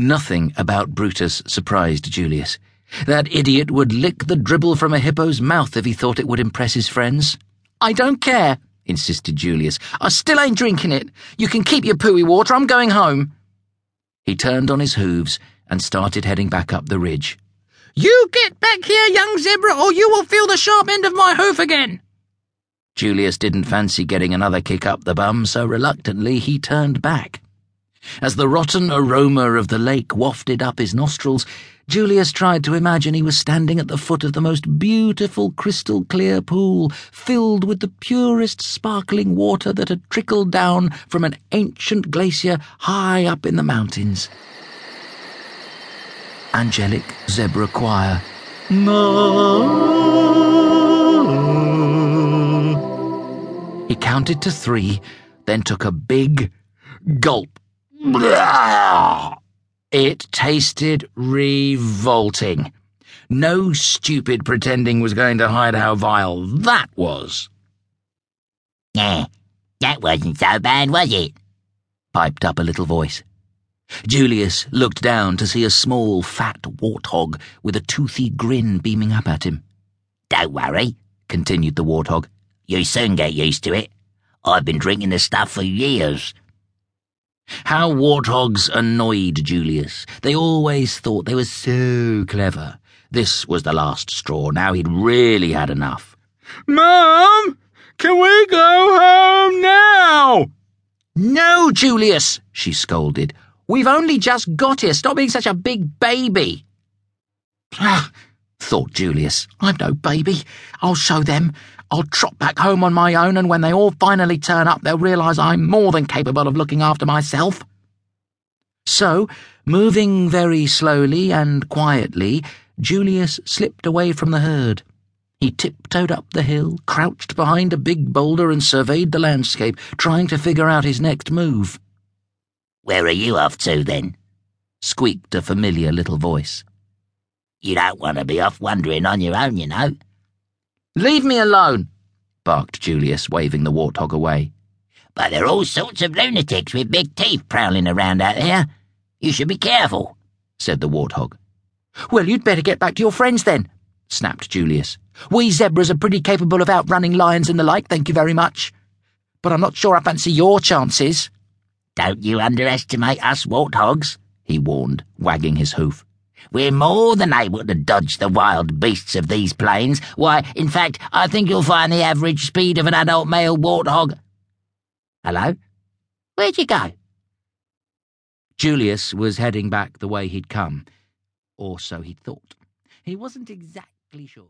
Nothing about Brutus surprised Julius. That idiot would lick the dribble from a hippo's mouth if he thought it would impress his friends. I don't care, insisted Julius. I still ain't drinking it. You can keep your pooey water. I'm going home. He turned on his hooves and started heading back up the ridge. You get back here, young zebra, or you will feel the sharp end of my hoof again. Julius didn't fancy getting another kick up the bum, so reluctantly he turned back. As the rotten aroma of the lake wafted up his nostrils, Julius tried to imagine he was standing at the foot of the most beautiful crystal clear pool, filled with the purest sparkling water that had trickled down from an ancient glacier high up in the mountains. Angelic Zebra Choir. He counted to three, then took a big gulp. It tasted revolting. No stupid pretending was going to hide how vile that was. Eh, that wasn't so bad, was it? piped up a little voice. Julius looked down to see a small, fat warthog with a toothy grin beaming up at him. Don't worry, continued the warthog. You soon get used to it. I've been drinking this stuff for years. How warthogs annoyed Julius. They always thought they were so clever. This was the last straw. Now he'd really had enough. Mom, can we go home now? No, Julius, she scolded. We've only just got here. Stop being such a big baby. Ah, Thought Julius. I'm no baby. I'll show them. I'll trot back home on my own, and when they all finally turn up, they'll realise I'm more than capable of looking after myself. So, moving very slowly and quietly, Julius slipped away from the herd. He tiptoed up the hill, crouched behind a big boulder, and surveyed the landscape, trying to figure out his next move. Where are you off to, then? squeaked a familiar little voice. You don't want to be off wandering on your own, you know. Leave me alone, barked Julius, waving the warthog away. But there are all sorts of lunatics with big teeth prowling around out there. You should be careful, said the warthog. Well, you'd better get back to your friends then, snapped Julius. We zebras are pretty capable of outrunning lions and the like, thank you very much. But I'm not sure I fancy your chances. Don't you underestimate us warthogs, he warned, wagging his hoof. We're more than able to dodge the wild beasts of these plains. Why, in fact, I think you'll find the average speed of an adult male warthog. Hello? Where'd you go? Julius was heading back the way he'd come, or so he thought. He wasn't exactly sure.